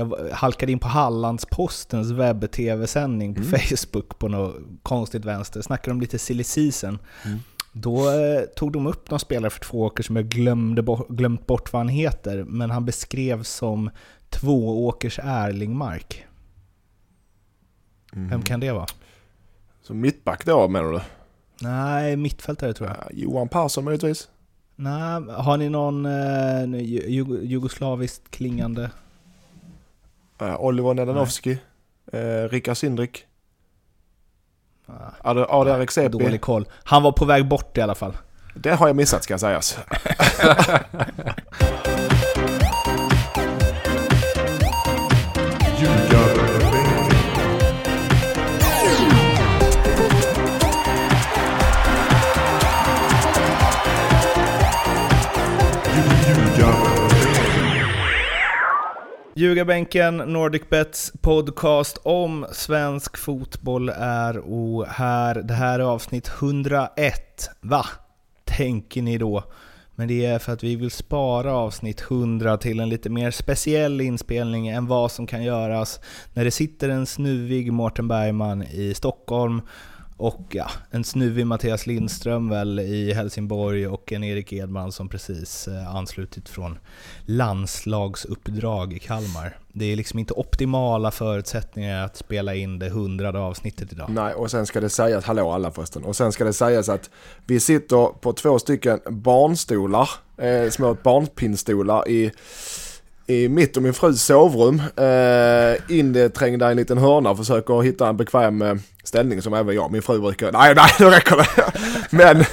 jag halkade in på Hallandspostens webb-tv-sändning på Mm. Facebook på något konstigt vänster. Snackade om lite silly season. Mm. Då eh, tog de upp någon spelare för två åker som jag glömde bort, glömt bort vad han heter, men han beskrevs som tvååkers Erlingmark. Mm. Vem kan det vara? Så mittback då menar du? Nej, mittfältare tror jag. Ja, Johan Persson möjligtvis? Nej, har ni någon eh, ju- jugoslaviskt klingande? Uh, Oliver Nedanovski? Uh, Rickard Sindrik? Ah, Ad- Adrian Rexepi? Dålig koll. Han var på väg bort i alla fall. Det har jag missat ska sägas. Ljugarbänken, NordicBets podcast om svensk fotboll är och här. Det här är avsnitt 101. Va? Tänker ni då? Men det är för att vi vill spara avsnitt 100 till en lite mer speciell inspelning än vad som kan göras när det sitter en snuvig Mårten Bergman i Stockholm och ja, en snuvig Mattias Lindström väl i Helsingborg och en Erik Edman som precis eh, anslutit från landslagsuppdrag i Kalmar. Det är liksom inte optimala förutsättningar att spela in det hundrade avsnittet idag. Nej, och sen ska det sägas, hallå alla förresten, och sen ska det sägas att vi sitter på två stycken barnstolar, eh, små barnpinnstolar i, i mitt och min frus sovrum. Eh, inträngda i en liten hörna och försöker hitta en bekväm eh, ställning som även jag, min fru brukar, nej nej nu räcker det. men,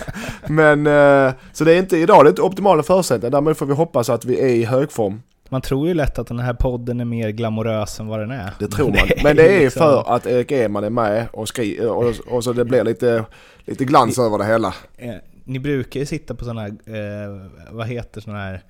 men, eh, så det är inte idag, det är inte optimala förutsättningar, därmed får vi hoppas att vi är i högform. Man tror ju lätt att den här podden är mer glamorös än vad den är. Det tror man. Men det är liksom- för att Erik Edman är med och skriver och, och så det blir lite, lite glans över det hela. Eh, ni brukar ju sitta på sådana här, eh, vad heter sådana här,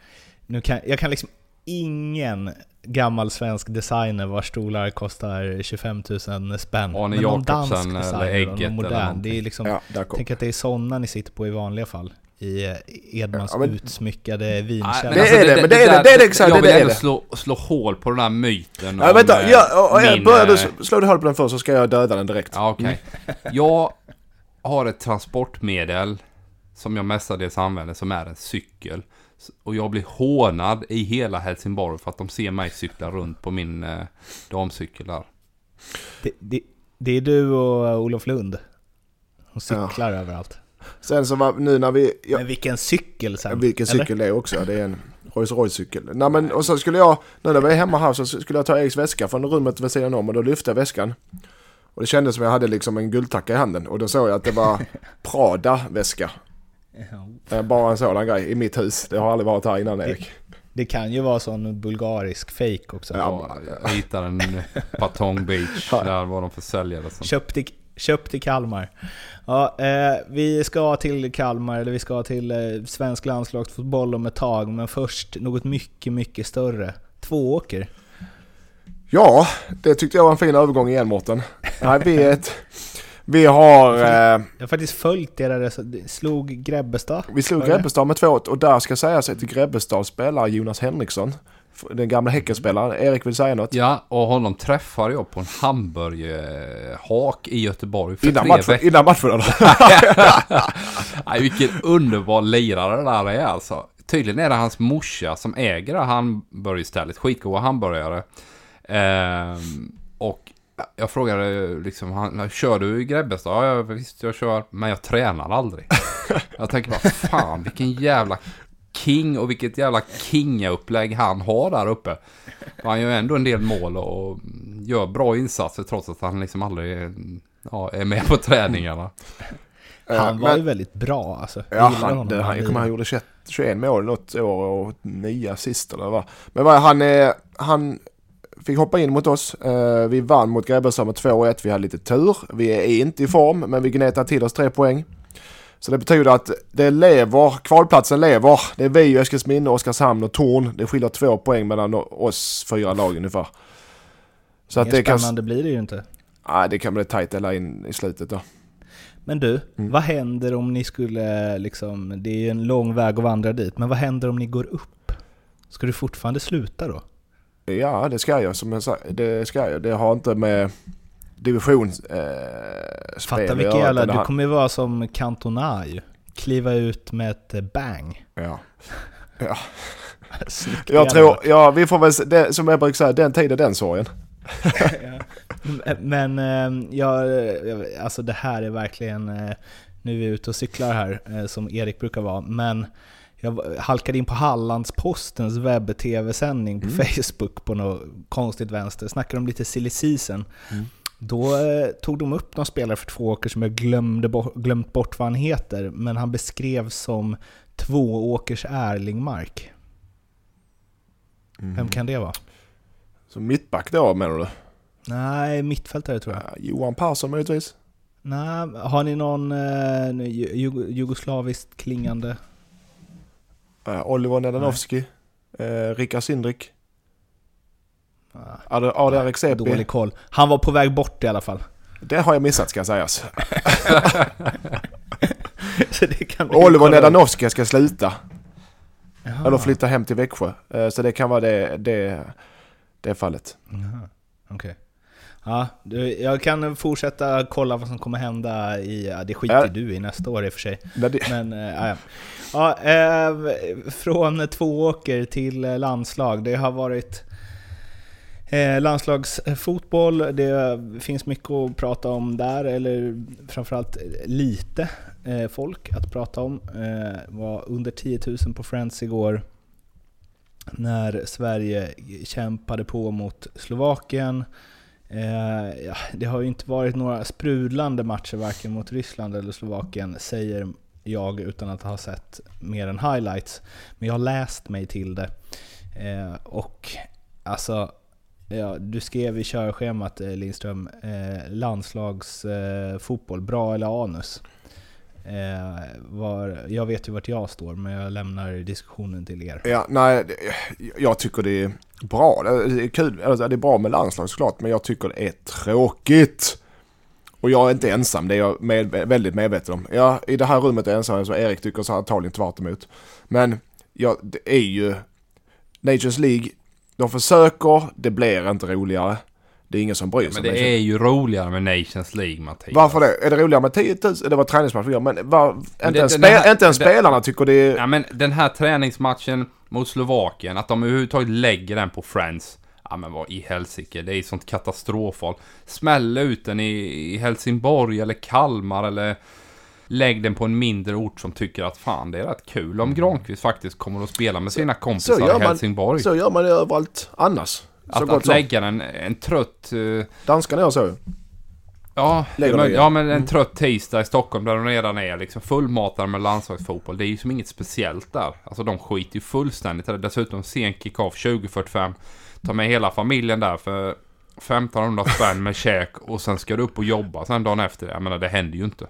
nu kan, jag kan liksom ingen gammal svensk designer vars stolar kostar 25 000 spänn. Arne Men någon dansk eller designer, någon eller modern. någonting. Det är liksom, Ja, tänk att det är sådana ni sitter på i vanliga fall. I eh, Edmans Ja, men- utsmyckade Nej, vinkällare. Det är det, men det är det, det är det exakt, Jag det vill är ändå det. slå, slå hål på den här myten Ja, vänta, eh, ja, och, min, börjar du eh, slå hål på den först så ska jag döda den direkt. Ja, okej. Jag har ett transportmedel som jag mestadels använder som är en cykel. Och jag blir hånad i hela Helsingborg för att de ser mig cykla runt på min eh, damcykel där. Det, det, det är du och eh, Olof Lund. Hon cyklar överallt. Sen så var, nu när vi, ja, Men vilken cykel sen! vilken eller? cykel det är också, det är en Rolls Royce cykel. Nej men och så skulle jag, nu när vi är hemma här så skulle jag ta Eriks väska från rummet vid sidan om och då lyfte jag väskan. Och det kändes som jag hade liksom en guldtacka i handen och då såg jag att det var Prada-väska. Ja. Eh, Bara en sådan grej i mitt hus. Det har aldrig varit här innan Erik. Det kan ju vara sån bulgarisk fake också. Ja, Jag hittade en Patong Beach. Ja. Där var de försäljare. Som... Köpt i, köpt i Kalmar. Ja, eh, vi ska till Kalmar, eller vi ska till eh, svensk landslagsfotboll om ett tag, men först något mycket, mycket större. Tvååker. Ja, det tyckte jag var en fin övergång igen Mårten. Nej, vi är ett... Vi har... Eh, Jag har faktiskt följt era resultat. Slog Grebbestad? vi slog? Grebbestad med 2 och där ska sägas att Grebbestad spelar Jonas Henriksson. Den gamla Häckenspelaren. Erik vill säga något? Ja, och honom träffade jag på en hamburgerhak i Göteborg för Innan tre matchen, veckor innan matchen eller? Nej, vilken underbar lirare det där är alltså. Tydligen är det hans morsa som äger det här hamburgerstället. Skitgoda hamburgare. Ehm, och jag frågade liksom, han, kör du i Grebbestad? Ja, jag- visst jag kör, men jag tränar aldrig. jag tänker bara, fan vilken jävla king och vilket jävla kingaupplägg han har där uppe. Han gör ändå en del mål och gör bra insatser trots att han liksom aldrig ja, är med på träningarna. Han var men- ju väldigt bra alltså. Jag Ja, han, det, han, jag kommer han gjorde 21, 21 mål något år och nya sist eller vad. Men vad, han, är, han fick hoppa in mot oss. Eh, vi vann mot Grebbestad med 2-1. Vi hade lite tur. Vi är inte i form, men vi gnetade till oss tre poäng. Så det betyder att det lever, kvalplatsen lever. Det är vi, Eskilsminne, Oskarshamn och Torn. Det skiljer två poäng mellan oss fyra lag ungefär. Så att det kan, spännande blir det ju inte. nej, det kan bli tajt hela in i slutet då. Men du, Mm. vad händer om ni skulle liksom, det är ju en lång väg att vandra dit, men vad händer om ni går upp? Ska du fortfarande sluta då? Ja, det ska jag. Som jag sa, det ska jag. Det har inte med divisionsspel eh, Fatta vilken jävla... Du kommer ju vara som Cantona ju. Kliva ut med ett eh, bang. Ja. ja. jag tror, ja vi får väl, det, som jag brukar säga, den tiden den sorgen. Men eh, ja, alltså det här är verkligen, eh, nu är vi ute och cyklar här som Erik brukar vara, men jag halkade in på Hallandspostens webb-tv-sändning på mm. Facebook på något konstigt vänster. Snackade om lite silly season. Mm. Då eh, tog de upp någon spelare för två åker som jag glömde bo glömt bort vad han heter, men han beskrevs som tvååkers Erlingmark. Mm. Vem kan det vara? Som mittback då menar du? Nej, mittfältare tror jag. Ja, Johan Persson möjligtvis? Nej, har ni någon eh, jugoslaviskt klingande? Uh, Oliver Nedanovski, uh, Rickard Sindrik. Uh, Adrian Rexepi. Dålig koll. Han var på väg bort i alla fall. Det har jag missat ska sägas. Oliver Nedanovski ska sluta. Jaha. Eller flytta hem till Växjö. Uh, så det kan vara det, det, det fallet. Okej. Okay. Ja, jag kan fortsätta kolla vad som kommer hända i, ja, det skiter ja. du i nästa år i och för sig. Men, äh, ja. eh, från tvååker till landslag. Det har varit eh, landslagsfotboll, det finns mycket att prata om där, eller framförallt lite folk att prata om. Var under 10 000 på Friends igår när Sverige kämpade på mot Slovakien. Eh, ja, det har ju inte varit några sprudlande matcher varken mot Ryssland eller Slovakien, säger jag utan att ha sett mer än highlights. Men jag har läst mig till det. Eh, och alltså, ja, du skrev i körschemat eh, Lindström, eh, landslagsfotboll, eh, bra eller anus? Eh, var, jag vet ju vart jag står, men jag lämnar diskussionen till er. Ja, nej, jag tycker det är bra. Det är kul, alltså, det är bra med landslag såklart, men jag tycker det är tråkigt. Och jag är inte ensam, det är jag med, väldigt medveten om. Ja, i det här rummet är jag ensam, så Erik tycker så antagligen tvärt emot. Men ja, det är ju Nations League, de försöker, det blir inte roligare. Det är ingen som bryr sig. Ja, men det är ju roligare med Nations League, Mattias. Varför det? Är det roligare med 10 000? Det var träningsmatch vi men var, inte, det, ens spe, här, inte ens spelarna tycker det är... Ja, men den här träningsmatchen mot Slovakien, att de överhuvudtaget lägger den på Friends. Ja men vad i helsike, det är ju sånt katastrofval. Smäll ut den i, i Helsingborg eller Kalmar eller lägg den på en mindre ort som tycker att fan det är rätt kul om Granqvist faktiskt kommer att spela med sina kompisar i Helsingborg. så gör man det överallt annars. Att, att lägga en, en trött... Uh, Danskarna gör så Ja, men, ja, men en mm. trött tisdag i Stockholm där de redan är liksom fullmatade med landslagsfotboll. Det är ju som inget speciellt där. Alltså de skiter ju fullständigt i det. Dessutom sen kick-off 2045. Ta med hela familjen där för 1500 spänn med käk och sen ska du upp och jobba sen dagen efter. Jag menar det händer ju inte.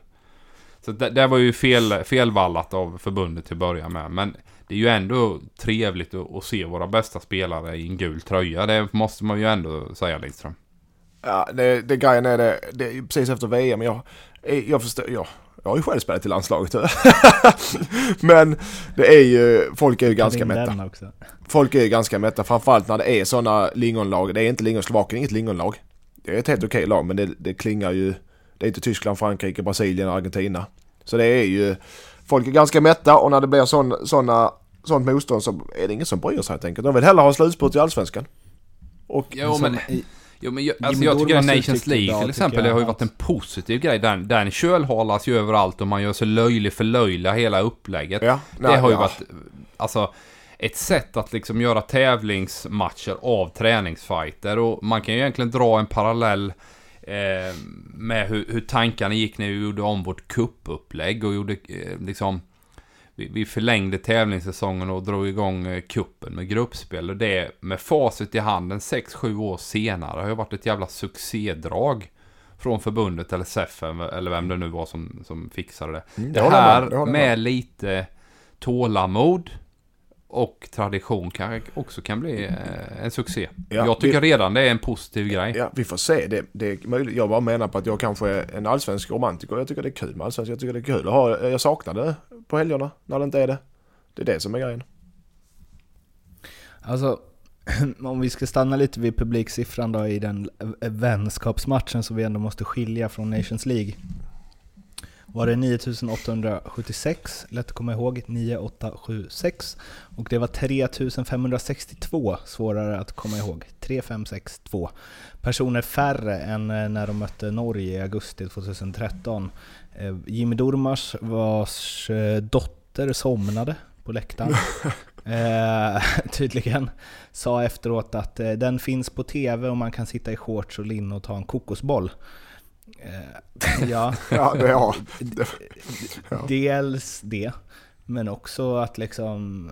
Så det, det var ju fel, felvallat av förbundet till att börja med. Men det är ju ändå trevligt att, att, se våra bästa spelare i en gul tröja. Det måste man ju ändå säga Lindström. Ja, det, det grejen är det, det är precis efter VM. Jag, jag förstår, jag, jag har ju själv spelat i landslaget. Men det är ju, folk är ju ganska mätta. Folk är ju ganska mätta, framförallt när det är sådana lingonlag. Det är inte lingon, Slovakien är inget lingonlag. Det är ett helt okej lag, men det, det klingar ju, det är inte Tyskland, Frankrike, Brasilien och Argentina. Så det är ju, folk är ganska mätta och när det blir sån, såna, sånt motstånd så är det ingen som bryr sig helt enkelt. De vill hellre ha slutspurt i Allsvenskan. Och jo, men, jo, men jag, alltså, jag tycker att Nations League till exempel, det har ju varit en positiv grej. Den, den kölhalas ju överallt och man gör sig löjlig för löjliga hela upplägget. Ja, nej, det har ju ja. varit, alltså ett sätt att liksom göra tävlingsmatcher av träningsfighter och man kan ju egentligen dra en parallell Eh, med hur, hur, tankarna gick när vi gjorde om vårt kuppupplägg och gjorde eh, liksom vi, vi, förlängde tävlingssäsongen och drog igång eh, kuppen med gruppspel och det med facit i handen 6-7 år senare har ju varit ett jävla succédrag från förbundet eller SEF eller vem det nu var som, som fixade det. Mm, det, det här med, det med lite tålamod och tradition kanske också kan bli eh, en succé. Ja, jag tycker vi, redan det är en positiv grej. Ja, vi får se. Det, det är möjligt. Jag bara menar på att jag kanske är en allsvensk romantiker. Jag tycker det är kul med allsvensk. Jag tycker det är kul att ha, jag saknar det på helgerna när det inte är det. Det är det som är grejen. Alltså, om vi ska stanna lite vid publiksiffran då i den vänskapsmatchen som vi ändå måste skilja från Nations League. Var det 9876, lätt att komma ihåg, 9876. Och det var 3562, svårare att komma ihåg, 3562 personer färre än eh, när de mötte Norge i augusti 2013. Eh, Jimmy Durmaz vars eh, dotter somnade på läktaren. eh, tydligen. Sa efteråt att eh, den finns på TV och man kan sitta i shorts och linne och ta en kokosboll. Eh, ja, ja, det, ja. Dels det, men också att liksom...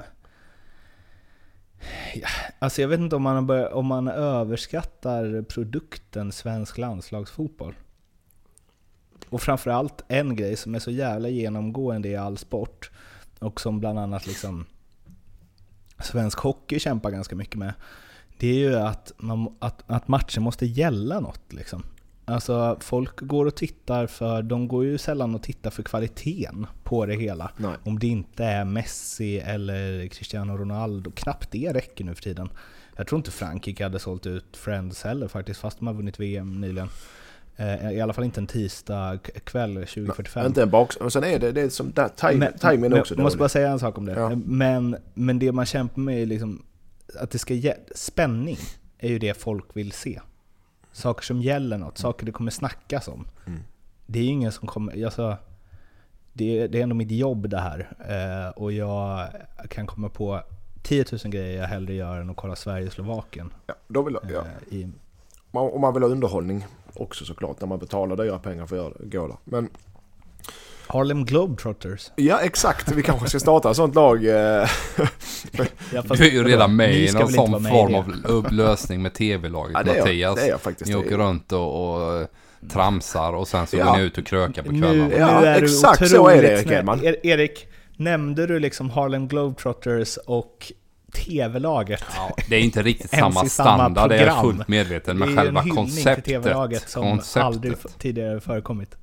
Ja, alltså jag vet inte om man, börjat, om man överskattar produkten svensk landslagsfotboll. Och framförallt en grej som är så jävla genomgående i all sport och som bland annat liksom svensk hockey kämpar ganska mycket med. Det är ju att, man, att, att matchen måste gälla något liksom. Alltså folk går och tittar för, de går ju sällan och tittar för kvaliteten på det hela. Nej. Om det inte är Messi eller Cristiano Ronaldo, knappt det räcker nu för tiden. Jag tror inte Frankrike hade sålt ut Friends heller faktiskt, fast de har vunnit VM nyligen. Eh, I alla fall inte en tisdag kväll 2045. Nej, inte en bak... Och sen är det, det är som där, time, timingen också Jag måste bara säga en sak om det. Ja. Men, men det man kämpar med är liksom att det ska ge... Spänning är ju det folk vill se. Saker som gäller något, saker det kommer snackas om. Mm. Det är ju ingen som kommer... Alltså, det, det är ändå mitt jobb det här. Eh, och jag kan komma på 10 000 grejer jag hellre gör än att kolla Sverige-Slovakien. Ja, då vill jag, ja. Eh, i, om man vill ha underhållning också såklart när man betalar dyra pengar för att gå där. Men Harlem Globetrotters. Ja exakt, vi kanske ska starta ett sånt lag. Eh. ja, du är ju redan med i någon sån form av lösning med tv-laget ja, det Mattias. det är jag faktiskt. Ni åker runt och, och tramsar och sen så ja. går ni ut och krökar på kvällarna. Nu, ja, nu är exakt så är det Erik Edman. Erik, nämnde du liksom Harlem Globetrotters och TV-laget. Ja, det är inte riktigt samma standard, det är jag fullt medveten. Men själva konceptet. Det är en TV-laget som konceptet. aldrig tidigare förekommit.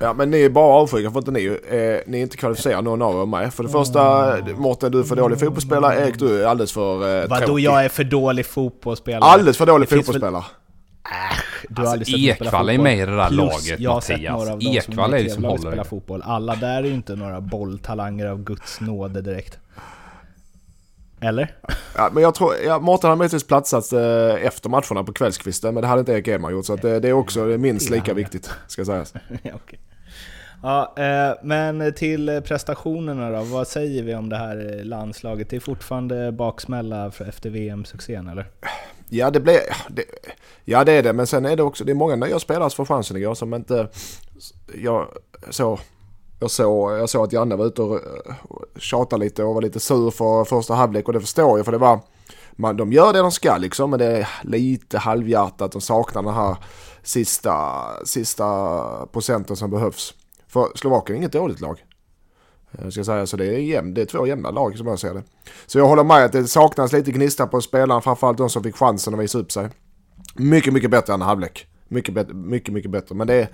Ja men ni är bara avundsjuka för att ni, eh, ni är inte kvalificerade någon av er med. För det första, Mårten du är för dålig fotbollsspelare, Erik du är alldeles för eh, Vadå jag är för dålig fotbollsspelare? Alldeles för dålig fotbollsspelare. Äsch, du alltså, har aldrig Ekvall är med i det där Plus, laget jag har Mattias. Sett några av Ekvall är det som håller spela fotboll. Alla där är ju inte några bolltalanger av Guds nåde direkt. Eller? Ja, men jag tror, ja, Mårten har möjligtvis platsat eh, efter matcherna på kvällskvisten, men det hade inte Erik Edman gjort. Så det, det, är också minst lika viktigt, ska sägas. okay. Ja, eh, men till prestationerna då, vad säger vi om det här landslaget? Det är fortfarande baksmälla efter VM-succén eller? Ja det, blev, det, ja det är det, men sen är det också, det är många nya spelare som får chansen igår som inte, jag så jag såg, jag såg att Janne var ute och eh, tjatade lite och var lite sur för första halvlek och det förstår jag för det var man, de gör det de ska liksom men det är lite halvhjärtat. De saknar den här sista, sista procenten som behövs. För Slovakien är inget dåligt lag. Eh, jag ska säga så det är, jämn, det är två jämna lag som jag ser det. Så jag håller med att det saknas lite gnista på spelarna, framförallt de som fick chansen att visa upp sig. Mycket, mycket bättre än halvlek. Mycket, mycket, mycket bättre. Men det är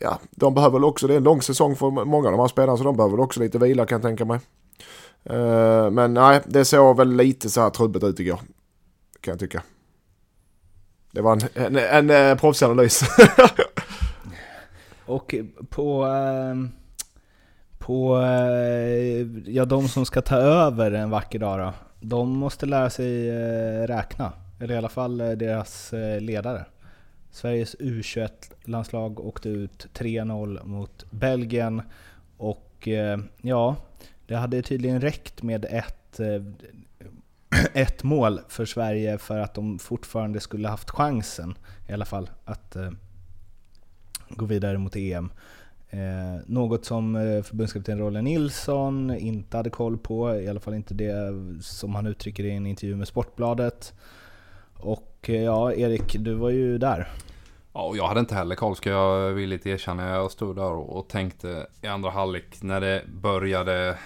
ja, de behöver väl också, det är en lång säsong för många av de här spelarna så de behöver väl också lite vila kan jag tänka mig. Uh, men nej, det såg väl lite så här trubbigt ut igår. Kan jag tycka. Det var en, en, en, en proffsanalys. Och på, uh, på uh, ja, de som ska ta över en vacker dag då, de måste lära sig räkna. Eller i alla fall deras ledare. Sveriges U21-landslag åkte ut 3-0 mot Belgien och eh, ja, det hade tydligen räckt med ett, eh, ett mål för Sverige för att de fortfarande skulle haft chansen i alla fall att eh, gå vidare mot EM. Eh, något som eh, förbundskapten Rolle Nilsson inte hade koll på, i alla fall inte det som han uttrycker i en intervju med Sportbladet. Och eh, ja, Erik, du var ju där. Ja, och jag hade inte heller koll ska jag villigt erkänna. Jag stod där och tänkte i andra halvlek när det började.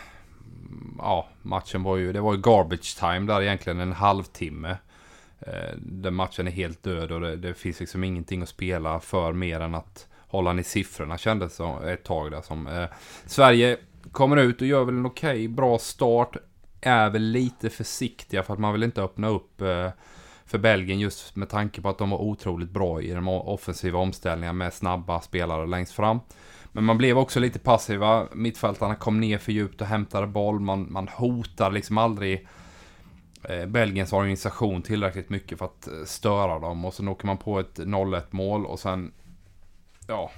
Mm, ja, matchen var ju, det var ju garbage time där egentligen en halvtimme. Eh, matchen är helt död och det, det, finns liksom ingenting att spela för mer än att hålla ner siffrorna kändes som ett tag där som. Eh, Sverige kommer ut och gör väl en okej, okay, bra start är väl lite försiktiga för att man vill inte öppna upp eh, för Belgien just med tanke på att de var otroligt bra i de offensiva omställningarna med snabba spelare längst fram. Men man blev också lite passiva. Mittfältarna kom ner för djupt och hämtade boll. Man, man hotar liksom aldrig eh, Belgiens organisation tillräckligt mycket för att eh, störa dem. Och sen åker man på ett 0-1 mål och sen... Ja,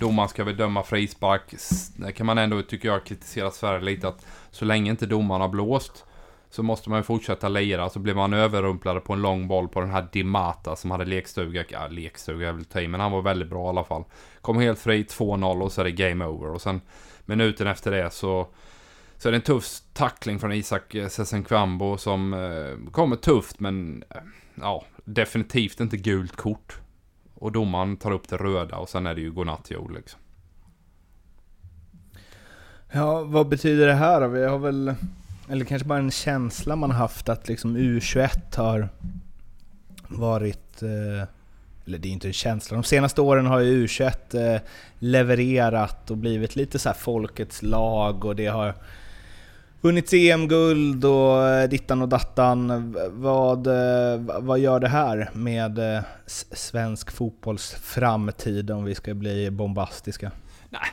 domaren ska väl döma frispark. Det kan man ändå, tycker jag, kritisera Sverige lite att så länge inte domaren har blåst så måste man ju fortsätta lira. Så blir man överrumplad på en lång boll på den här Dimata som hade lekstuga. Ja, lekstuga jag väl ta i, men han var väldigt bra i alla fall. Kom helt fri, 2-0 och så är det game over. Och sen minuten efter det så, så är det en tuff tackling från Isak eh, Sesenkwambo som eh, kommer tufft men eh, ja, definitivt inte gult kort. Och domaren tar upp det röda och sen är det ju godnatt jord liksom. Ja, vad betyder det här då? Vi har väl, eller kanske bara en känsla man haft att liksom U21 har varit, eh, eller det är inte en känsla, de senaste åren har ju U21 eh, levererat och blivit lite så folkets lag och det har vunnit EM-guld och eh, dittan och dattan. Vad, vad gör det här med svensk fotbolls framtid om vi ska bli bombastiska? Nej,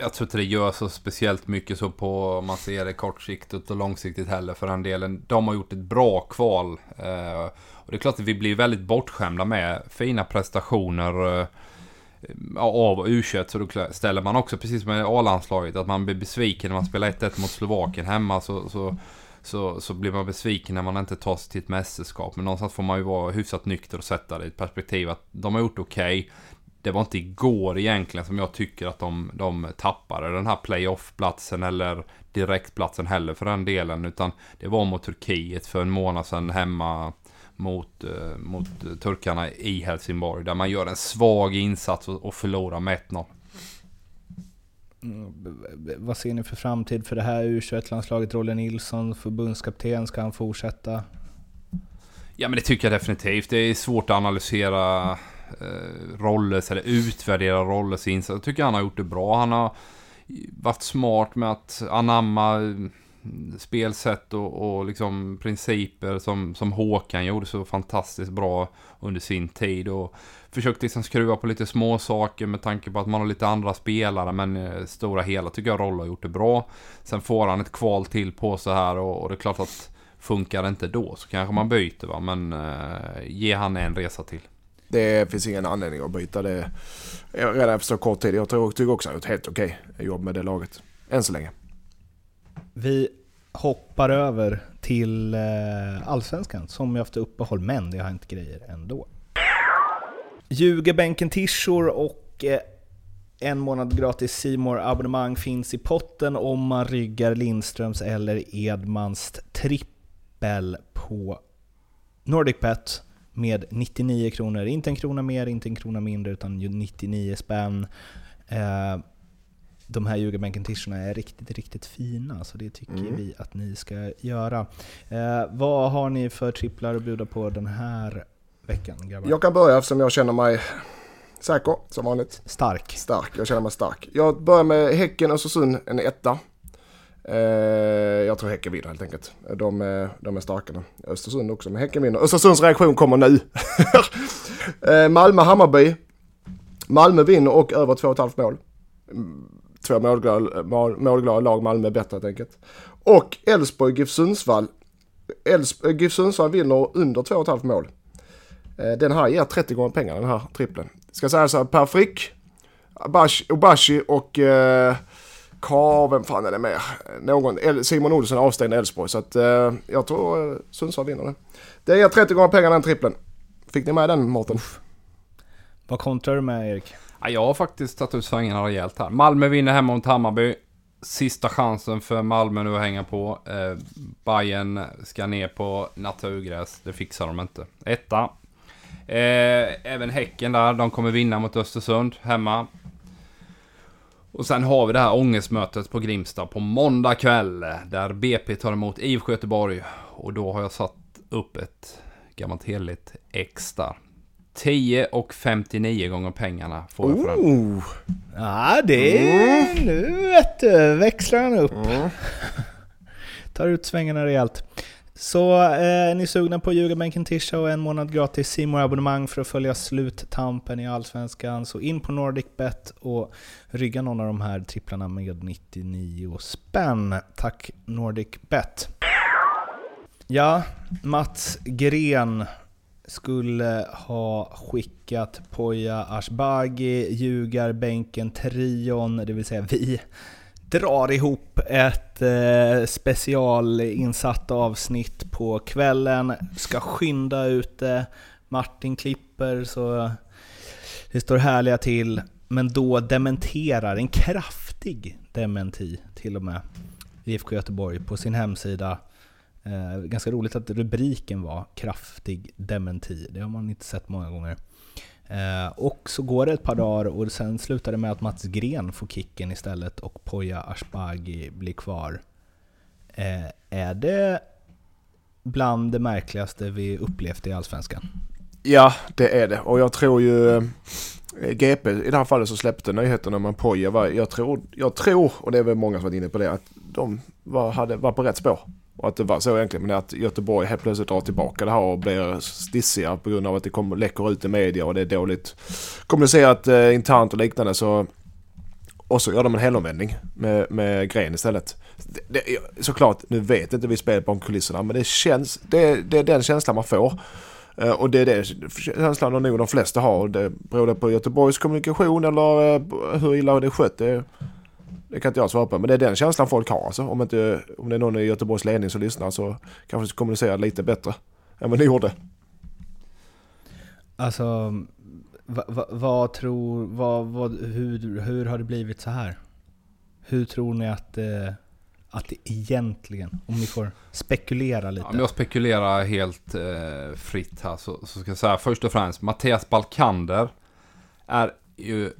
jag tror inte det gör så speciellt mycket så på, om man ser det kortsiktigt och långsiktigt heller för den delen. De har gjort ett bra kval. Eh, och det är klart att vi blir väldigt bortskämda med fina prestationer eh, av U21. Så då ställer man också, precis som med A-landslaget, att man blir besviken när man spelar 1-1 mot Slovakien hemma. Så, så, så, så blir man besviken när man inte tar sig till ett mästerskap. Men någonstans får man ju vara hyfsat nykter och sätta det i ett perspektiv att de har gjort okej. Okay det var inte igår egentligen som jag tycker att de, de tappade den här playoff-platsen eller direktplatsen heller för den delen. Utan det var mot Turkiet för en månad sedan hemma mot, eh, mot turkarna i Helsingborg. Där man gör en svag insats och, och förlorar med 1-0. Mm, vad ser ni för framtid för det här U21-landslaget? Rolle Nilsson, förbundskapten, ska han fortsätta? Ja men det tycker jag definitivt. Det är svårt att analysera eh, Eh, Rolles, eller utvärdera Rolles insats. Jag tycker han har gjort det bra. Han har varit smart med att anamma mm, spelsätt och, och liksom principer som, som Håkan gjorde så fantastiskt bra under sin tid. Och försökt liksom skruva på lite små saker med tanke på att man har lite andra spelare. Men eh, stora hela tycker jag Rolle har gjort det bra. Sen får han ett kval till på så här och, och det är klart att funkar det inte då så kanske man byter va. Men eh, ge han en resa till. Det finns ingen anledning att byta det redan efter så kort tid. Jag tycker också att det är ett helt okej jobb med det laget. Än så länge. Vi hoppar över till eh, Allsvenskan som ju haft uppehåll, men det har inte grejer ändå. Ljugerbänken tishor och eh, en månad gratis simor abonnemang finns i potten om man ryggar Lindströms eller Edmans trippel på NordicBet med 99 kronor. Inte en krona mer, inte en krona mindre, utan 99 spänn. Eh, de här Ljugarbänken-t-shirtarna är riktigt, riktigt fina, så det tycker mm. vi att ni ska göra. Eh, vad har ni för tripplar att bjuda på den här veckan, grabbar? Jag kan börja eftersom jag känner mig säker, som vanligt. Stark. Stark, jag känner mig stark. Jag börjar med Häcken Östersund, en etta. Eh, jag tror Häcken vinner helt enkelt. De, är, de är starka. Östersund också, men Häcken vinner. Östersunds reaktion kommer nu. Eh, Malmö-Hammarby. Malmö vinner och över 2,5 mål. Mm, två målglada, målglada lag, Malmö är bättre helt enkelt. Och Elfsborg, GIF Sundsvall. Elfsborg, eh, GIF Sundsvall vinner under 2,5 mål. Den här ger 30 gånger pengar den här trippeln. Ska säga så här, Per Frick, Obashi och eh, Ka, vem fan är det mer? Någon, Simon Olsson avstängd Elfsborg. Så att eh, jag tror eh, Sundsvall vinner det. Det ger 30 gånger pengarna den trippeln. Fick ni med den Mårten? Vad kontrar du med Erik? Ja, jag har faktiskt tagit ut svängarna rejält här. Malmö vinner hemma mot Hammarby. Sista chansen för Malmö nu att hänga på. Eh, Bayern ska ner på naturgräs. Det fixar de inte. Etta. Eh, även Häcken där. De kommer vinna mot Östersund hemma. Och sen har vi det här ångestmötet på Grimsta på måndag kväll. Där BP tar emot IFK Göteborg. Och då har jag satt upp ett gammalt heligt X där. 10 och 59 gånger pengarna får jag. Oh. Ja, det är... Mm. Nu vet du, växlar han upp. Mm. tar ut svängarna rejält. Så eh, är ni sugna på Ljugarbänken Tisha och en månad gratis simor abonnemang för att följa sluttampen i Allsvenskan, så in på NordicBet och rygga någon av de här tripplarna med 99 spänn. Tack NordicBet! Ja, Mats Gren skulle ha skickat Poja Ashbagi, Ljugarbänken, trion, det vill säga vi, drar ihop ett eh, specialinsatt avsnitt på kvällen. Ska skynda ut det. Martin klipper så det står härliga till. Men då dementerar, en kraftig dementi till och med, IFK Göteborg på sin hemsida. Eh, ganska roligt att rubriken var 'kraftig dementi'. Det har man inte sett många gånger. Eh, och så går det ett par dagar och sen slutar det med att Mats Gren får kicken istället och Poya Ashbagi blir kvar. Eh, är det bland det märkligaste vi upplevt i Allsvenskan? Ja, det är det. Och jag tror ju... Eh, GP i det här fallet så släppte nyheten om Poja jag tror, jag tror, och det är väl många som varit inne på det, att de var, hade, var på rätt spår. Och att det var så egentligen. Men att Göteborg helt plötsligt drar tillbaka det här och blir stissiga på grund av att det kommer, läcker ut i media och det är dåligt kommunicerat eh, internt och liknande. Så, och så gör de en helomvändning med, med Gren istället. Det, det, såklart, nu vet inte vi spelet bakom kulisserna men det känns, det, det är den känslan man får. Eh, och det är det känslan nog de flesta har. Det beror det på Göteborgs kommunikation eller eh, hur illa det är skött. Det, det kan inte jag svara på. Men det är den känslan folk har alltså. Om, inte, om det är någon i Göteborgs ledning som lyssnar så kanske kommunicera lite bättre än vad ni gjorde. Alltså, vad, vad, vad tror... Vad, vad, hur, hur har det blivit så här? Hur tror ni att, eh, att det egentligen, om ni får spekulera lite? Om jag spekulerar helt eh, fritt här så, så ska jag säga först och främst Mattias Balkander är ju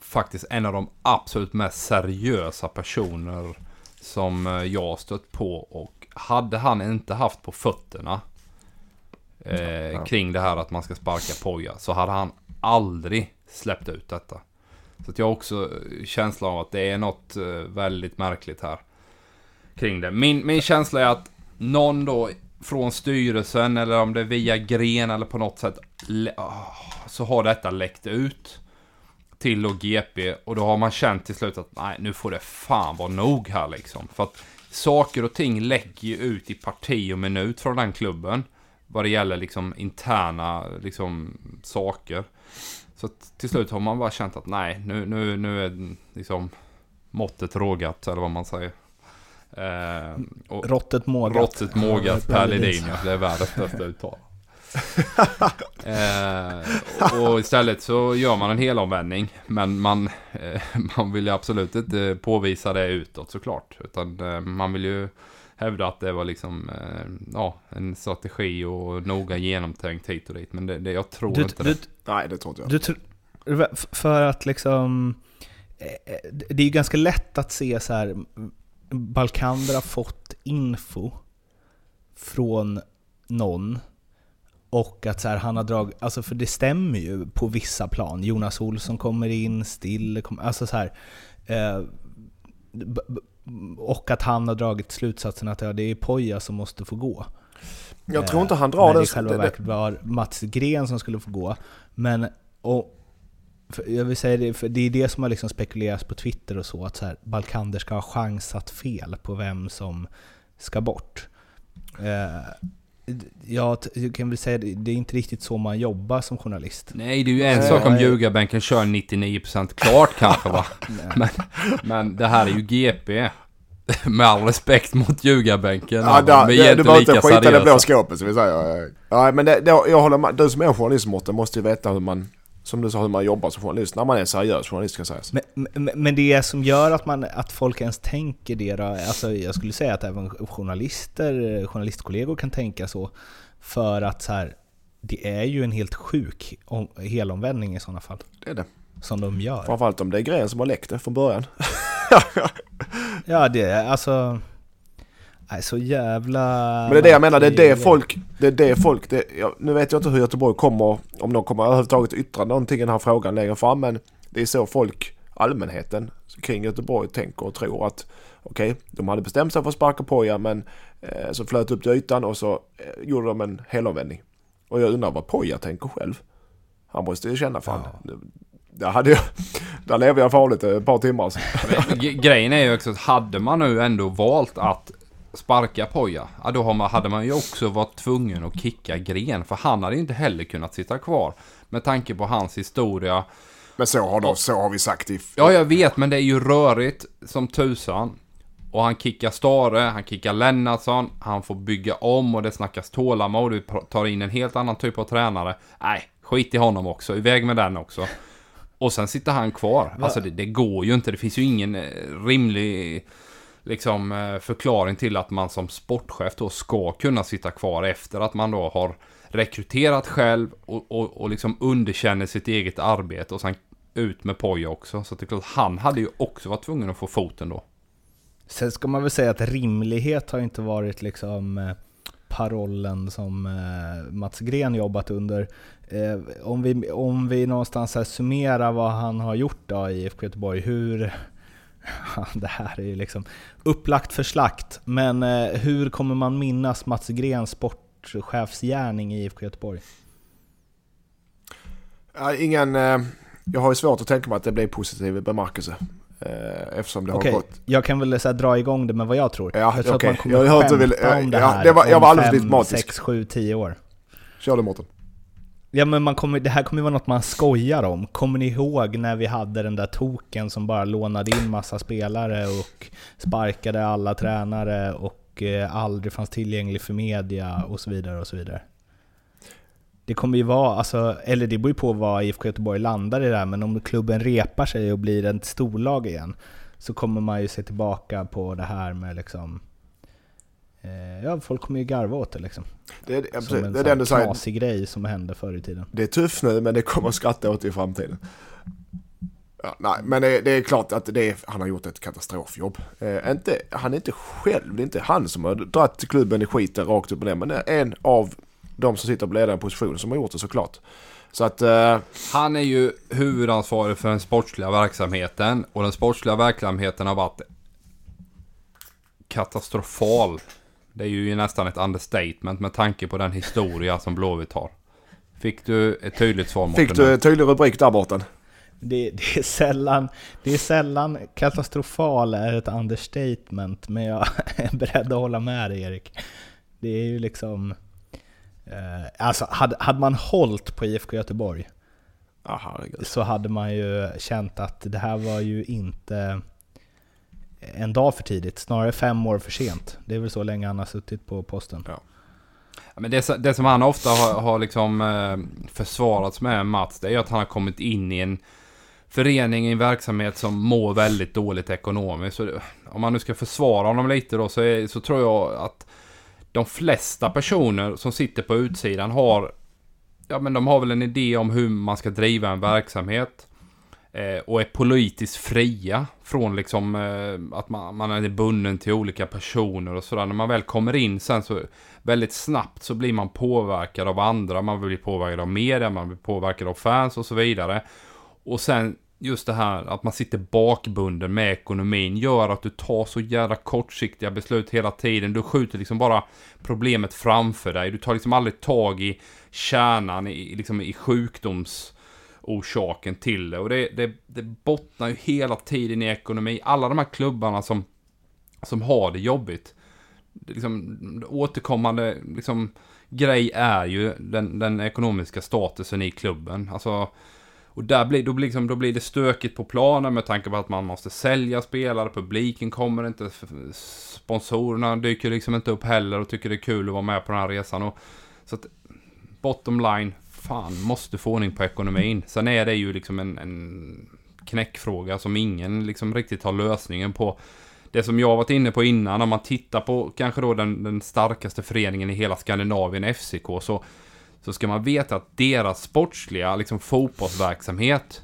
faktiskt en av de absolut mest seriösa personer som eh, jag stött på. Och hade han inte haft på fötterna eh, ja. kring det här att man ska sparka poja så hade han aldrig släppt ut detta. Så att jag har också eh, känsla av att det är något eh, väldigt märkligt här kring det. Min, min känsla är att någon då från styrelsen eller om det är via gren eller på något sätt ah, så har detta läckt ut till och GP och då har man känt till slut att nej, nu får det fan vara nog här liksom. För att saker och ting läcker ju ut i parti och minut från den klubben. Vad det gäller liksom interna liksom saker. Så att till slut har man bara känt att nej, nu, nu, nu är liksom måttet rågat eller vad man säger. Eh, och Rottet mågat. Rottet mågat per Ledin, ja. Det är världens bästa uttal. eh, och istället så gör man en helomvändning. Men man, eh, man vill ju absolut inte påvisa det utåt såklart. Utan eh, man vill ju hävda att det var liksom eh, ja, en strategi och noga genomtänkt hit och dit. Men det, det jag tror du, inte du, det. Nej, det tror inte jag. Du, för att liksom... Eh, eh, det är ju ganska lätt att se så här. Balkander har fått info från någon och att så här, han har dragit, alltså för det stämmer ju på vissa plan. Jonas Olsson kommer in, Still kommer, alltså så här, eh, och att han har dragit slutsatsen att ja, det är Poja som måste få gå. Jag tror inte han drar den... det i själva verket var Mats Gren som skulle få gå. Men, och, jag vill säga det, för det är det som har liksom spekulerats på Twitter och så, att så här, Balkander ska ha chansat fel på vem som ska bort. Eh, jag kan väl säga det är inte riktigt så man jobbar som journalist. Nej, det är ju en äh, sak om ljugarbänken kör 99% klart kanske va. men, men det här är ju GP. Med all respekt mot ljugarbänken. Ja, där, det, du behöver inte skita i det blå skåpet som vi säger. Ja, men det, det, jag håller med. Du som är journalist Mårten måste ju veta hur man som du sa, hur man jobbar som journalist, när man är seriös journalist ska sägas. Men, men, men det som gör att, man, att folk ens tänker det då, alltså jag skulle säga att även journalister, journalistkollegor kan tänka så, för att så här, det är ju en helt sjuk helomvändning i sådana fall. Det är det. Som de gör. Framförallt om det är grejen som har läckt det från början. ja, det är alltså... Nej, så jävla... Men det är det jag menar, det är det folk, det är det folk, det, jag, nu vet jag inte hur Göteborg kommer, om de kommer överhuvudtaget yttra någonting i den här frågan längre fram, men det är så folk allmänheten kring Göteborg tänker och tror att okej, okay, de hade bestämt sig för att sparka Poja men eh, så flöt upp till ytan och så eh, gjorde de en helomvändning. Och jag undrar vad Poja tänker själv. Han måste ju känna fan, ja. där, hade jag, där lever jag farligt ett par timmar. Grejen är ju också att hade man nu ändå valt att sparka Poja, ja, då hade man ju också varit tvungen att kicka Gren. För han hade inte heller kunnat sitta kvar. Med tanke på hans historia. Men så har, då, så har vi sagt i... Ja, jag vet, men det är ju rörigt som tusan. Och han kickar Stare, han kickar Lennartsson, han får bygga om och det snackas tålamod. Vi tar in en helt annan typ av tränare. Nej, skit i honom också. Iväg med den också. Och sen sitter han kvar. Va? Alltså det, det, går ju inte. Det finns ju ingen eh, rimlig liksom, eh, förklaring till att man som sportchef då ska kunna sitta kvar efter att man då har rekryterat själv och, och, och liksom underkänner sitt eget arbete och sen ut med Poja också. Så det är klart, han hade ju också varit tvungen att få foten då. Sen ska man väl säga att rimlighet har inte varit liksom eh, parollen som eh, Mats Gren jobbat under. Om, vi, om vi någonstans här summerar vad han har gjort då i IFK Göteborg, hur det här är ju liksom upplagt för slakt, men hur kommer man minnas Mats Grens sportchefsgärning i IFK Göteborg? ingen... Jag har ju svårt att tänka mig att det blir positiv bemärkelse. Eh, eftersom det okay. har gått... Jag kan väl så dra igång det med vad jag tror. Ja, jag tror okay. att man kommer jag skämta vill, om det här det var, jag var alldeles om 5, 6, 7, 10 år. Kör du Mårten. Ja men man kommer, det här kommer ju vara något man skojar om. Kommer ni ihåg när vi hade den där token som bara lånade in massa spelare och sparkade alla tränare och eh, aldrig fanns tillgänglig för media och så vidare och så vidare? det kommer ju vara, alltså, eller det beror ju på vad IFK Göteborg landar i där, men om klubben repar sig och blir ett storlag igen så kommer man ju se tillbaka på det här med liksom Ja, folk kommer ju garva åt det liksom. Det är, ja, som en det är den knasig grej som hände förr i tiden. Det är tufft nu, men det kommer att skratta åt det i framtiden. Ja, nej, men det, det, är klart att det är, han har gjort ett katastrofjobb. Eh, inte, han är inte själv, det är inte han som har dragit klubben i skiten rakt upp och ner, men det är en av de som sitter på ledarpositionen som har gjort det såklart. Så att... Uh... Han är ju huvudansvarig för den sportsliga verksamheten och den sportsliga verksamheten har varit katastrofal. Det är ju nästan ett understatement med tanke på den historia som Blåvitt har. Fick du ett tydligt svar Fick du en tydlig rubrik där borta? Det, det, är sällan, det är sällan katastrofal är ett understatement, men jag är beredd att hålla med dig Erik. Det är ju liksom... Eh, alltså hade, hade man hållit på IFK Göteborg Aha, så hade man ju känt att det här var ju inte en dag för tidigt, snarare fem år för sent. Det är väl så länge han har suttit på posten. Ja. Men det, det som han ofta har, har liksom eh, försvarats med Mats, det är att han har kommit in i en förening, i en verksamhet som mår väldigt dåligt ekonomiskt. Så om man nu ska försvara honom lite då så, är, så tror jag att de flesta personer som sitter på utsidan har, ja men de har väl en idé om hur man ska driva en verksamhet. Eh, och är politiskt fria från liksom eh, att man, man är bunden till olika personer och sådär. När man väl kommer in sen så väldigt snabbt så blir man påverkad av andra. Man blir påverkad av media, man blir påverkad av fans och så vidare. Och sen just det här att man sitter bakbunden med ekonomin gör att du tar så jävla kortsiktiga beslut hela tiden. Du skjuter liksom bara problemet framför dig. Du tar liksom aldrig tag i kärnan, i, liksom i orsaken till det. Och det, det, det bottnar ju hela tiden i ekonomi. Alla de här klubbarna som, som har det jobbigt. Det liksom, återkommande liksom, grej är ju den, den ekonomiska statusen i klubben. Alltså och där blir, då, blir liksom, då blir det stökigt på planen med tanke på att man måste sälja spelare, publiken kommer inte, sponsorerna dyker liksom inte upp heller och tycker det är kul att vara med på den här resan. Och, så att, bottom line, fan, måste få ordning på ekonomin. Sen är det ju liksom en, en knäckfråga som ingen liksom riktigt har lösningen på. Det som jag varit inne på innan, om man tittar på kanske då den, den starkaste föreningen i hela Skandinavien, FCK, så så ska man veta att deras sportsliga liksom, fotbollsverksamhet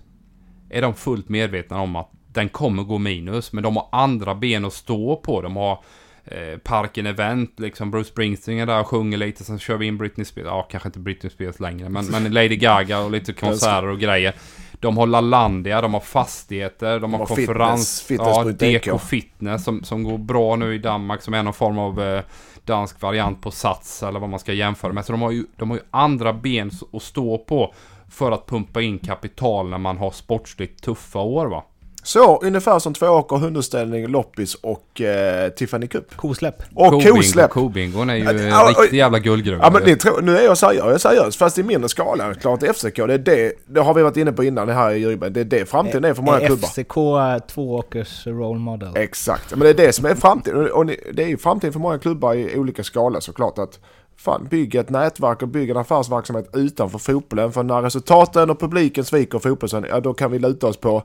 är de fullt medvetna om att den kommer gå minus. Men de har andra ben att stå på. De har eh, Parken Event, liksom Bruce Springsteen är där och sjunger lite. Sen kör vi in Britney Spears, ja kanske inte Britney Spears längre, men, men Lady Gaga och lite konserter och grejer. De har Lalandia, de har fastigheter, de har, har konferens... fitness, ja, fitness.dk. DK Fitness som, som går bra nu i Danmark som är någon form av eh, dansk variant på Sats eller vad man ska jämföra med. Så de har ju, de har ju andra ben att stå på för att pumpa in kapital när man har sportsligt tuffa år va. Så, ungefär som Tvååker, Hundutställning, Loppis och eh, Tiffany Cup. Kosläpp. Och Kobingo- kosläpp! Kobingon är ju en Ja, riktig jävla guldgruva. Ja men ni tror, nu är jag seriös, jag är seriös, fast i mindre skala. Klart FCK, det är det, det har vi varit inne på innan det här i Djurgården. Det är det framtiden är för många Är klubbar. FCK två åkers role model? Exakt, men det är det som är framtiden. Och det är ju framtiden för många klubbar i olika skala såklart. Att fan, bygga ett nätverk och bygga en affärsverksamhet utanför fotbollen. För när resultaten och publiken sviker fotbollen, ja då kan vi luta oss på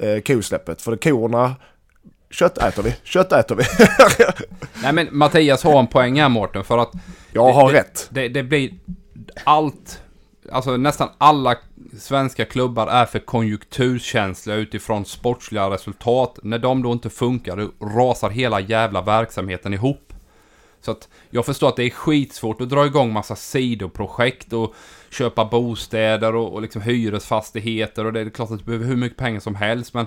eh, kosläppet. För korna, kött äter vi, kött äter vi. Nej men Mattias har en poäng här Mårten för att jag har det, rätt. Det, det blir allt, alltså nästan alla svenska klubbar är för konjunkturkänsliga utifrån sportsliga resultat. När de då inte funkar, då rasar hela jävla verksamheten ihop. Så att jag förstår att det är skitsvårt att dra igång massa sidoprojekt och köpa bostäder och, och liksom hyresfastigheter och det är klart att du behöver hur mycket pengar som helst men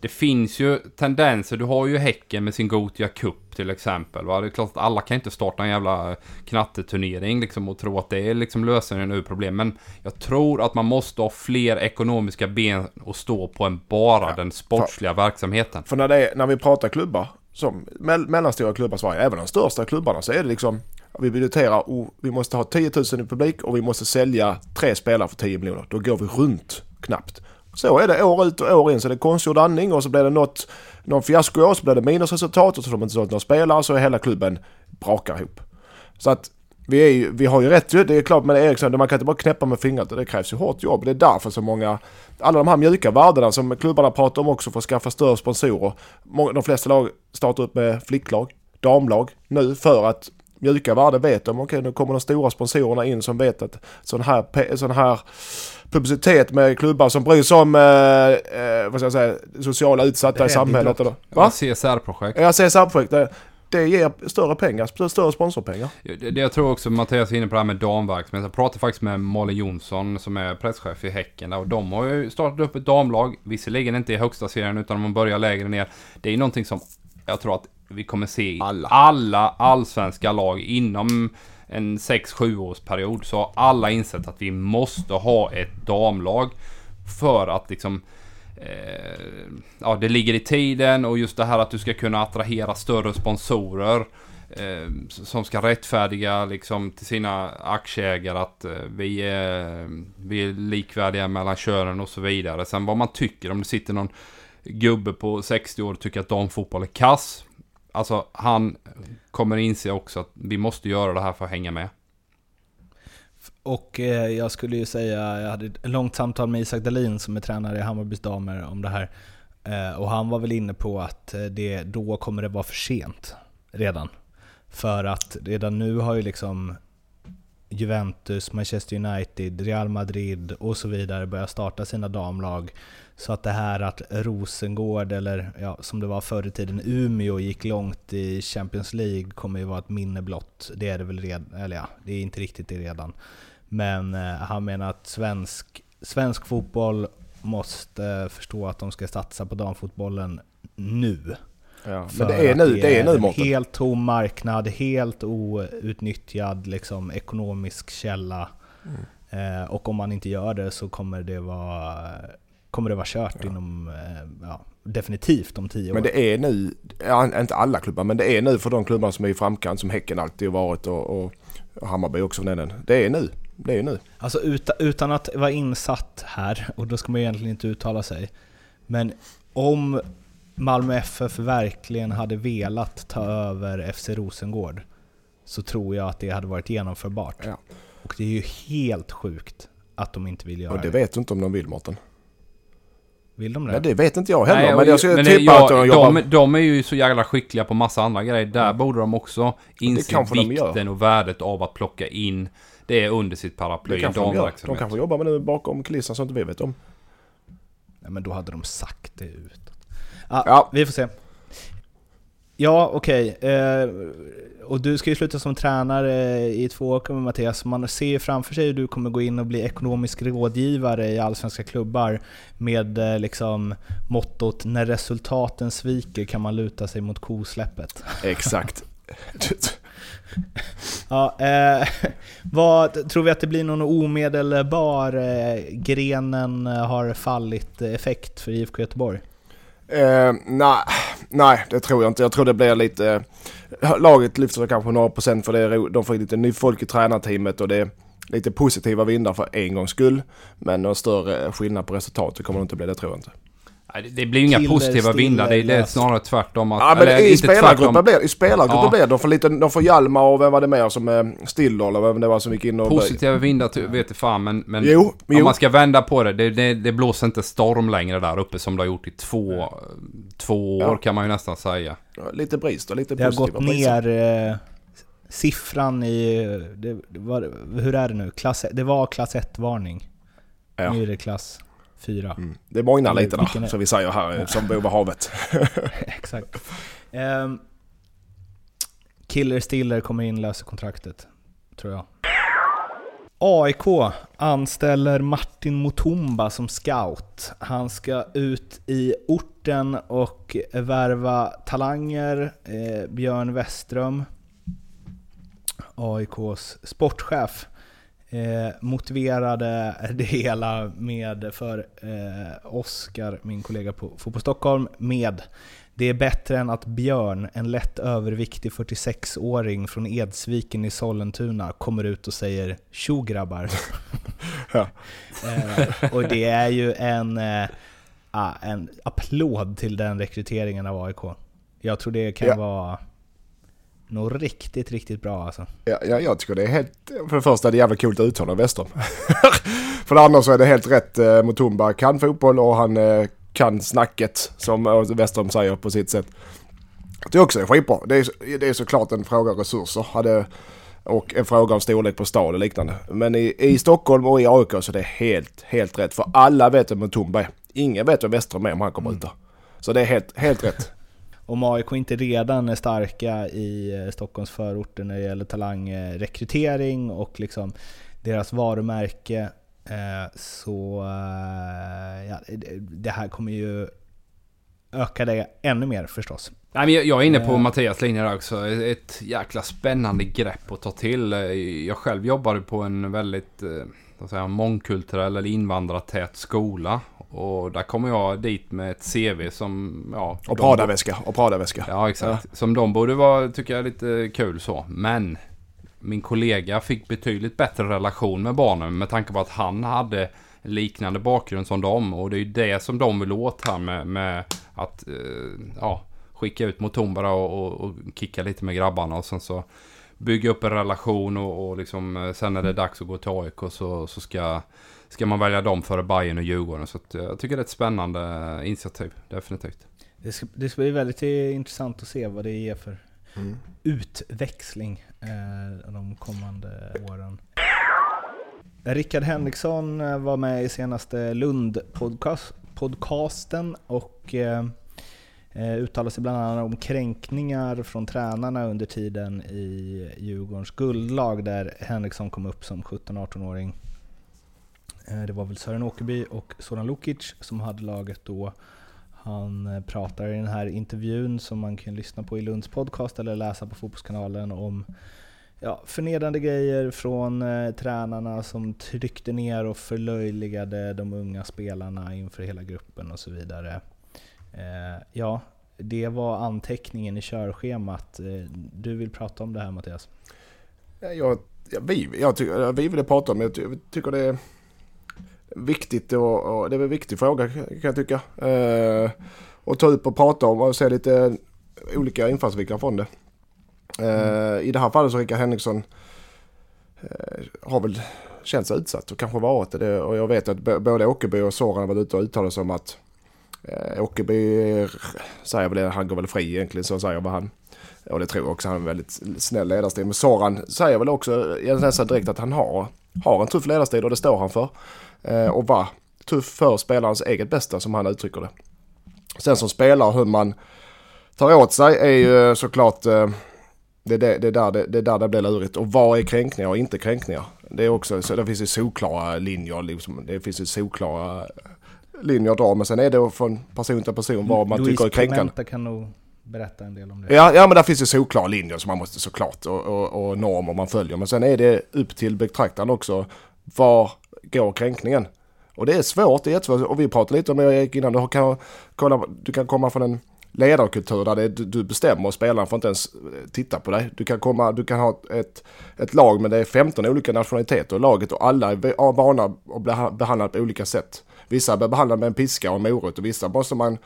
det finns ju tendenser, du har ju Häcken med sin Gotia Cup till exempel. Va? Det är klart att alla kan inte starta en jävla knatteturnering liksom och tro att det är liksom lösningen ur problem. Men jag tror att man måste ha fler ekonomiska ben att stå på än bara den sportsliga verksamheten. För när, är, när vi pratar klubbar, som me mellanstora klubbar i Sverige, även de största klubbarna, så är det liksom vi budgeterar och vi måste ha 10 000 i publik och vi måste sälja tre spelare för 10 miljoner. Då går vi runt knappt. Så är det år ut och år in. Så det är konstgjord andning och så blir det något, någon fiasko år, så blir det minusresultat och så får de inte sålt några spelare så är hela klubben brakar ihop. Så att vi, är ju, vi har ju rätt ju, det är klart med Eriksson, man kan inte bara knäppa med fingret det krävs ju hårt jobb. Det är därför så många, alla de här mjuka värdena som klubbarna pratar om också för att skaffa större sponsorer. Många- De flesta lag startar upp med flicklag, damlag nu för att mjuka värden vet de, okej nu kommer de stora sponsorerna in som vet att sån här, sån här publicitet med klubbar som bryr sig om eh, eh, vad ska jag säga, sociala utsatta i samhället. Eller, Ja, va? CSR-projekt. Ja, CSR-projekt, det, ger större pengar, större sponsorpengar. Det, det jag tror också Mattias är inne på det här med damverksamhet. Jag pratade faktiskt med Malin Jonsson som är presschef i Häcken där, och de har ju startat upp ett damlag. Visserligen inte i högsta serien utan man börjar lägre ner. Det är ju någonting som jag tror att vi kommer se i Alla. alla allsvenska lag inom en 6-7 årsperiod så har alla insett att vi måste ha ett damlag för att liksom Eh, ja, det ligger i tiden och just det här att du ska kunna attrahera större sponsorer eh, som ska rättfärdiga liksom till sina aktieägare att eh, vi, är, vi är likvärdiga mellan könen och så vidare. Sen vad man tycker om det sitter någon gubbe på 60 år och tycker att damfotboll är kass. Alltså han kommer inse också att vi måste göra det här för att hänga med. Och eh, jag skulle ju säga, jag hade ett långt samtal med Isak Dahlin som är tränare i Hammarbys damer om det här. Eh, och han var väl inne på att eh, det, då kommer det vara för sent redan. För att redan nu har ju liksom Juventus, Manchester United, Real Madrid och så vidare börjar starta sina damlag. Så att det här att Rosengård, eller ja, som det var förr i tiden, Umeå gick långt i Champions League kommer ju vara ett minne blott. Det är det väl redan, eller ja, det är inte riktigt det redan. Men eh, han menar att svensk, svensk fotboll måste eh, förstå att de ska satsa på damfotbollen nu. Ja, För men det är nu, det är nu en Mårten. helt tom marknad, helt outnyttjad liksom, ekonomisk källa. Mm. Eh, och om man inte gör det så kommer det vara, kommer det vara kört inom, eh, ja, definitivt om tio Men år. det är nu, ja, inte alla klubbar, men det är nu för de klubbar som är i framkant som Häcken alltid har varit och, och, Hammarby också för den. Det är nu. Det är nu. Alltså utan, utan att vara insatt här, och då ska man egentligen inte uttala sig. Men om Malmö FF verkligen hade velat ta över FC Rosengård så tror jag att det hade varit genomförbart. Ja. Och det är ju helt sjukt att de inte vill göra Och det det. vet du inte om de vill Mårten. Vill de det? Nej det vet inte jag heller. Nej, men jag skulle men tippa jag- att de jobbar... de, de är ju så jävla skickliga på massa andra grejer. Där borde de också inse vikten och värdet av att plocka in det under sitt paraply. Det kanske de gör. De kanske jobbar med det bakom kulisserna som inte vi vet om. Nej, men då hade de sagt det ut. Ah, Ja. Vi får se. Ja, okej. Eh, och du ska ju sluta som tränare i två år kommer Mattias. Man ser ju framför sig hur du kommer gå in och bli ekonomisk rådgivare i allsvenska klubbar med eh, liksom mottot “När resultaten sviker kan man luta sig mot kosläppet”. Exakt. Ja, eh, vad, tror vi att det blir någon omedelbar eh, grenen har fallit effekt för IFK Göteborg? Eh, nej, nej, det tror jag inte. Jag tror det blir lite... Laget lyfter sig kanske några procent för det är, ro- de får lite ny folk i tränarteamet och det är lite positiva vindar för en gångs skull. Men någon större skillnad på resultatet kommer det inte bli, det tror jag inte. Det- blir ju inga Killer, positiva vindar. Det är, det är snarare tvärtom. Att, Ja men eller i spelargruppen blir i spelargruppen Ja. blir. De får, lite, de får Hjalmar och vem var det mer som eh, Stiller eller vem det var som gick in och... Positiva vindar vet jag fan men, men Jo, om jo. man ska vända på det, det, det, det blåser inte storm längre där uppe som det har gjort i två, två år Ja. kan man ju nästan säga. Lite brist och lite Det har positiva gått priser. ner eh, siffran i... Det var, hur är det nu? Klass, det var klass 1-varning. Ja. Nu är det klass 4. Mm. Det är- där, som vi säger här, som bor vid havet. Exakt. Um, Killer Stiller kommer in, löser kontraktet. Tror jag. AIK anställer Martin Mutumba som scout. Han ska ut i orten och värva talanger. Eh, Björn Westström, AIKs sportchef, eh, motiverade det hela med för eh, Oskar, min kollega på Fotboll Stockholm, med det är bättre än att Björn, en lätt överviktig 46-åring från Edsviken i Sollentuna, kommer ut och säger “Tjo grabbar”. Ja. eh, och det är ju en, eh, ah, en applåd till den rekryteringen av AIK. Jag tror det kan Ja. vara nog riktigt, riktigt bra alltså. Ja, ja, jag tycker det är helt... För det första är det jävligt coolt uttal av Western. för det andra så är det helt rätt. Eh, Mutumba kan fotboll och han eh, kan snacket som eh, Western säger på sitt sätt. Det är också är skitbra. Det är, det är såklart en fråga om resurser. Hade, och en fråga om storlek på stad och liknande. Men i, i Stockholm och i AIK så är det helt, helt rätt. För alla vet vem Mutumba är. Ingen vet vem Western är om han kommer ut där. Så det är helt, helt rätt. Om AIK inte redan är starka i eh, Stockholms förorter när det gäller talangrekrytering och liksom deras varumärke eh, så eh, ja, det- här kommer ju öka det ännu mer förstås. Jag, är inne på. Mattias linje där också. Ett jäkla spännande grepp att ta till. Jag själv jobbade på en väldigt jag, mångkulturell eller invandratät skola. Och där kommer jag dit med ett CV som... Ja, Och Prada-väska. Och Prada-väska. Ja, exakt. Som de borde vara, tycker jag, lite kul så. Men min kollega fick betydligt bättre relation med barnen med tanke på att han hade liknande bakgrund som dem. Och det är ju det som de vill åt här med, med att eh, ja, skicka ut Mutumba och, och, och kicka lite med grabbarna och sen så bygga upp en relation och, och liksom, eh, sen när det är dags att gå till AIK så, så ska, ska man välja dem före Bayern och Djurgården. Så att, eh, jag tycker det är ett spännande initiativ, definitivt. Det ska, det ska bli väldigt eh, intressant att se vad det ger för Mm. utväxling eh, de kommande åren. Rickard Henriksson eh, var med i senaste Lund-podcasten och eh, eh, uttalade sig bland annat om kränkningar från tränarna under tiden i Djurgårdens guldlag där Henriksson kom upp som 17-18-åring. Eh, det var väl Sören Åkerby och Soran Lukic som hade laget då. Han eh, pratar i den här intervjun som man kan lyssna på i Lunds podcast eller läsa på Fotbollskanalen om ja, förnedrande grejer från eh, tränarna som tryckte ner och förlöjligade de unga spelarna inför hela gruppen och så vidare. Eh, ja, det var anteckningen i körschemat. Eh, du vill prata om det här Mattias? Eh, jag, Jag, vi, jag jag vi ville prata om det. Jag jag tycker det är viktigt och, och det är en viktig fråga kan jag tycka. Eh, och ta upp och prata om och se lite olika infallsvinklar från det. Eh, I det här fallet så Rickard Henriksson eh, har väl känt sig utsatt och kanske varit det. Och jag vet att både Åkerby och Soran har varit ute och uttalat sig om att eh, Åkerby säger väl han går väl fri egentligen så säger vad han. Och det tror jag också, han är en väldigt snäll ledarstil. Men Soran säger väl också jag nästan direkt att han har, har en tuff ledarstil och det står han för. Eh, och var tuff för spelarens eget bästa som han uttrycker det. Sen som spelare hur man tar åt sig är ju såklart eh, det, det, det, är där det, det är där det blir lurigt. Och vad är kränkningar och inte kränkningar? Det är också, så det finns ju solklara linjer, liksom, det finns ju solklara linjer att dra. Men sen är det från person till person vad man Louise tycker är kränkande. Pimenta kan nog berätta en del om det. Ja, ja men där finns ju solklara linjer som man måste såklart och, och, och normer man följer. Men sen är det upp till betraktaren också. Var går kränkningen? Och det är svårt, det är jättesvårt. Och vi pratade lite om det innan. Du kan, kolla, du kan komma från en ledarkultur där det, du, du bestämmer och spelarna får inte ens eh, titta på dig. Du kan, komma, du kan ha ett, ett lag men det är 15 olika nationaliteter i laget och alla är vana att bli behandlade på olika sätt. Vissa blir behandlade med en piska och en morot och vissa måste man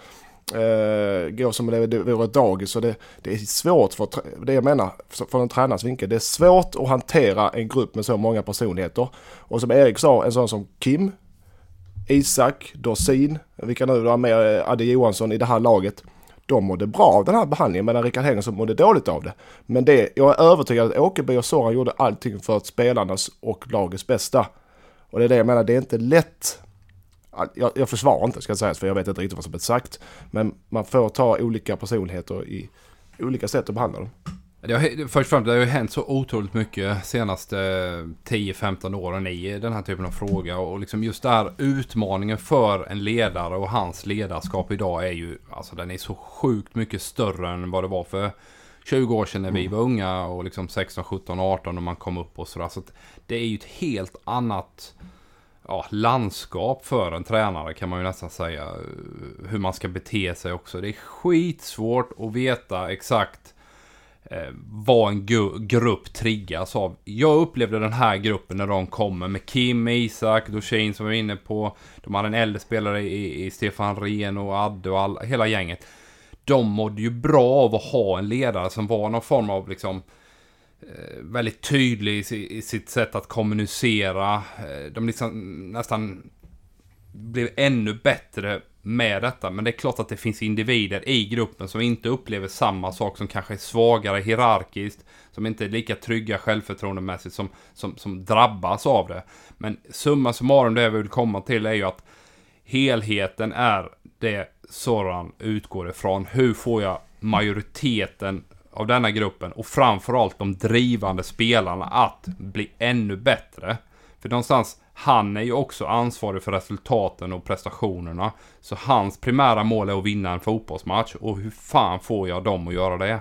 eh, gå som om det vore ett dagis. Så det, det är svårt, för det jag menar, från en tränars vinkel, det är svårt att hantera en grupp med så många personligheter. Och som Erik sa, en sån som Kim, Isak, Dorsin, vilka nu har med eh, Adde Johansson i det här laget. De mådde bra av den här behandlingen medan Rickard Henriksson mådde dåligt av det. Men det, jag är övertygad att Åkerby och Soran gjorde allting för att spelarnas och lagets bästa. Och det är det jag menar, det är inte lätt. Jag, jag försvarar inte ska jag säga för jag vet inte riktigt vad som är sagt. Men man får ta olika personligheter i olika sätt att behandla dem. Det har, först och främst, det har ju hänt så otroligt mycket senaste 10-15 åren i den här typen av fråga. Och liksom just där utmaningen för en ledare och hans ledarskap idag är ju, alltså den är så sjukt mycket större än vad det var för 20 år sedan när vi mm. var unga och liksom 16, 17, 18 och man kom upp och sådär. Så det är ju ett helt annat ja, landskap för en tränare kan man ju nästan säga. Hur man ska bete sig också. Det är skitsvårt att veta exakt eh, vad en grupp triggas av. Jag upplevde den här gruppen när de kommer med Kim, Isak, Dorsin som var inne på. De hade en äldre spelare i, i Stefan Rehn och Adde och all, hela gänget. De mådde ju bra av att ha en ledare som var någon form av liksom eh, Eh, väldigt tydlig i, sitt sätt att kommunicera. Eh, de liksom nästan blev ännu bättre med detta. Men det är klart att det finns individer i gruppen som inte upplever samma sak, som kanske är svagare hierarkiskt, som inte är lika trygga självförtroendemässigt, som, som, som drabbas av det. Men summa summarum, det jag vill komma till är ju att helheten är det Soran utgår ifrån. Hur får jag majoriteten av denna gruppen och framförallt de drivande spelarna att bli ännu bättre? För någonstans han är ju också ansvarig för resultaten och prestationerna. Så hans primära mål är att vinna en fotbollsmatch. Och hur fan får jag dem att göra det?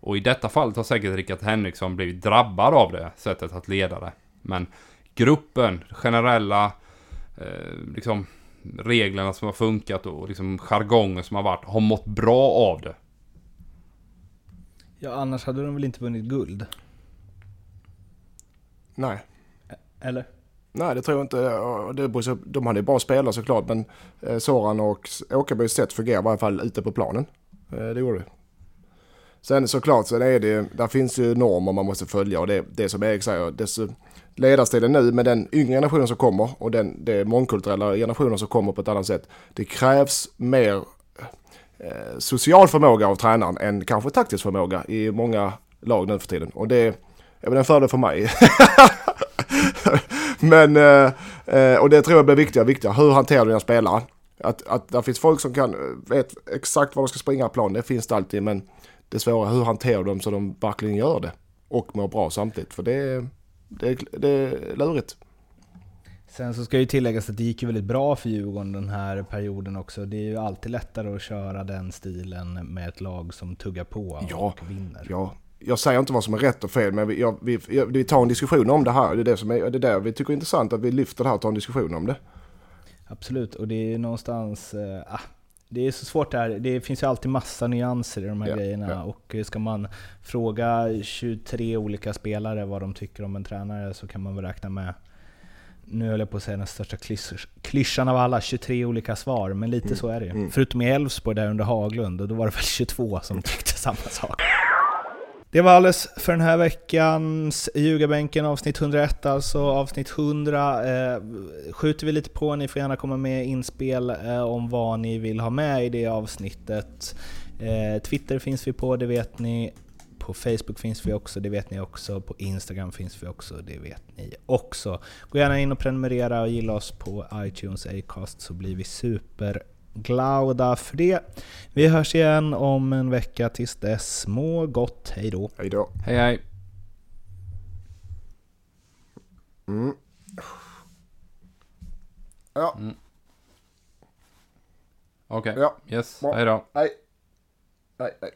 Och i detta fallet har säkert Rickard Henriksson blivit drabbad av det sättet att leda det. Men gruppen, generella, eh, liksom reglerna som har funkat och liksom jargongen som har varit, har mått bra av det. Ja, annars hade de väl inte vunnit guld? Nej. Eller? Nej, det tror jag inte. Det de hade bra spelare såklart, men eh, Soran och Åkerbys sätt fungerar i varje fall ute på planen. Eh, det gjorde det. Sen såklart, sen är det, där finns ju normer man måste följa och det, det som Erik säger, dess ledarstilen nu med den yngre generationen som kommer och den det mångkulturella generationen som kommer på ett annat sätt. Det krävs mer Eh, social förmåga av tränaren än kanske taktisk förmåga i många lag nu för tiden. Och det är väl en fördel för mig. Men, eh, eh, och det tror jag blir viktigare och viktigare. Hur hanterar du dina spelare? Att, att det finns folk som kan, vet exakt var de ska springa plan, det finns det alltid. Men det svåra är hur hanterar du dem så de verkligen gör det. Och mår bra samtidigt. För det, det, det är lurigt. Sen så ska ju tilläggas att det gick ju väldigt bra för Djurgården den här perioden också. Det är ju alltid lättare att köra den stilen med ett lag som tuggar på ja, och vinner. Ja, jag säger inte vad som är rätt och fel, men vi, jag, vi, vi tar en diskussion om det här. Det är det som är det där vi tycker är intressant, att vi lyfter det här och tar en diskussion om det. Absolut, och det är någonstans... Äh, det är så svårt det här. Det finns ju alltid massa nyanser i de här ja, grejerna. Ja. Och ska man fråga 23 olika spelare vad de tycker om en tränare så kan man väl räkna med nu höll jag på att säga den största klyschan av alla, 23 olika svar, men lite mm. så är det ju. Mm. Förutom i Elfsborg där under Haglund, och då var det väl 22 som tyckte samma sak. Det var alles för den här veckans Ljugarbänken avsnitt 101, alltså avsnitt 100. Eh, skjuter vi lite på, ni får gärna komma med inspel eh, om vad ni vill ha med i det avsnittet. Eh, Twitter finns vi på, det vet ni. På Facebook finns vi också, det vet ni också. På Instagram finns vi också, det vet ni också. Gå gärna in och prenumerera och gilla oss på iTunes, Acast, så blir vi superglada för det. Vi hörs igen om en vecka tills dess. Må gott, hej då. Hej då. Hej hej. Mm. Ja. Mm. Okej, okay. ja. yes, ja. hej då. Hej. Hej, hej.